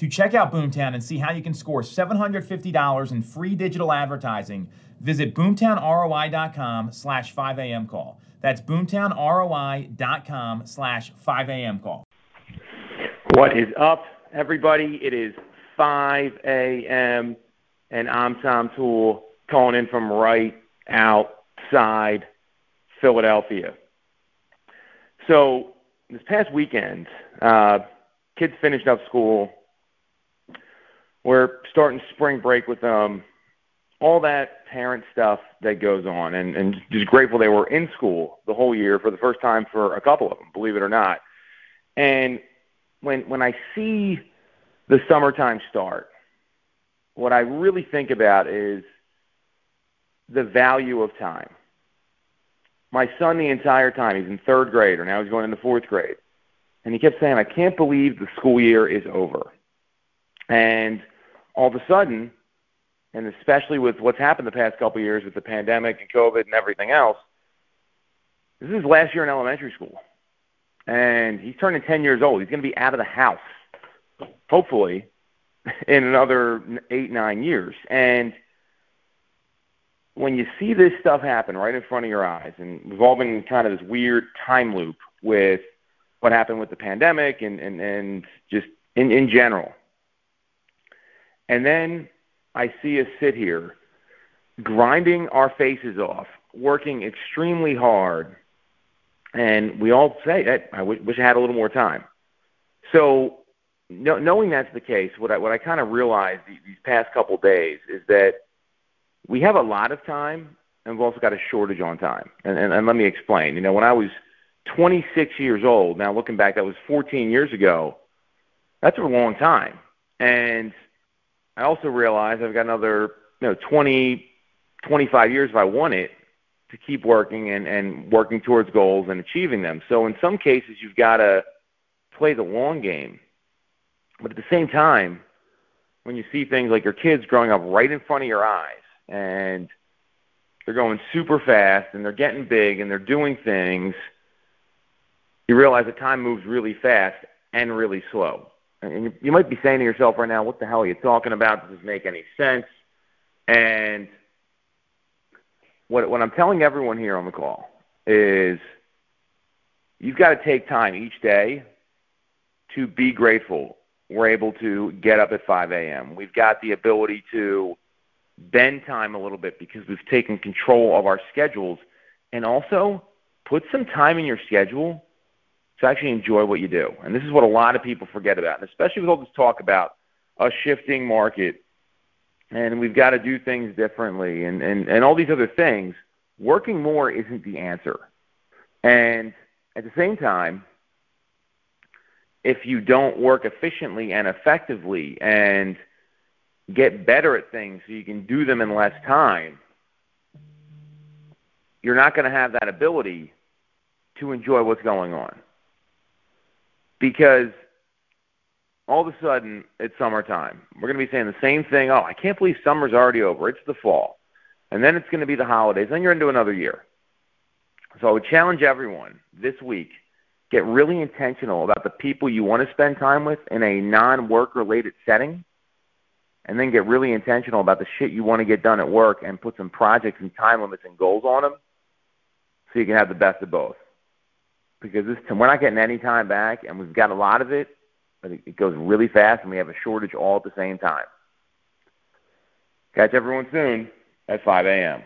To check out Boomtown and see how you can score $750 in free digital advertising, visit boomtownroi.com slash 5am call. That's boomtownroi.com slash 5am call. What is up, everybody? It is 5 a.m. and I'm Tom Toole calling in from right outside Philadelphia. So this past weekend, uh, kids finished up school. We're starting spring break with them all that parent stuff that goes on and, and just grateful they were in school the whole year for the first time for a couple of them, believe it or not. And when when I see the summertime start, what I really think about is the value of time. My son the entire time, he's in third grade or now he's going into fourth grade. And he kept saying, I can't believe the school year is over. And all of a sudden, and especially with what's happened the past couple of years with the pandemic and COVID and everything else, this is his last year in elementary school. And he's turning 10 years old. He's going to be out of the house, hopefully, in another eight, nine years. And when you see this stuff happen right in front of your eyes, and we've all been in kind of this weird time loop with what happened with the pandemic and, and, and just in, in general. And then I see us sit here grinding our faces off, working extremely hard, and we all say, hey, I wish I had a little more time. So, no, knowing that's the case, what I what I kind of realized these, these past couple days is that we have a lot of time, and we've also got a shortage on time. And, and, and let me explain. You know, when I was 26 years old, now looking back, that was 14 years ago. That's a long time, and I also realize I've got another, you know, 20, 25 years if I want it to keep working and, and working towards goals and achieving them. So in some cases, you've got to play the long game. But at the same time, when you see things like your kids growing up right in front of your eyes and they're going super fast and they're getting big and they're doing things, you realize that time moves really fast and really slow. And you, you might be saying to yourself right now, what the hell are you talking about? Does this make any sense? And what, what I'm telling everyone here on the call is you've got to take time each day to be grateful. We're able to get up at 5 a.m. We've got the ability to bend time a little bit because we've taken control of our schedules and also put some time in your schedule to actually enjoy what you do. And this is what a lot of people forget about, and especially with all this talk about a shifting market and we've got to do things differently and, and, and all these other things. Working more isn't the answer. And at the same time, if you don't work efficiently and effectively and get better at things so you can do them in less time, you're not going to have that ability to enjoy what's going on because all of a sudden it's summertime. We're going to be saying the same thing. Oh, I can't believe summer's already over. It's the fall. And then it's going to be the holidays. Then you're into another year. So I would challenge everyone this week get really intentional about the people you want to spend time with in a non-work related setting and then get really intentional about the shit you want to get done at work and put some projects and time limits and goals on them so you can have the best of both because this we're not getting any time back, and we've got a lot of it, but it, it goes really fast, and we have a shortage all at the same time. Catch everyone soon at 5 a.m.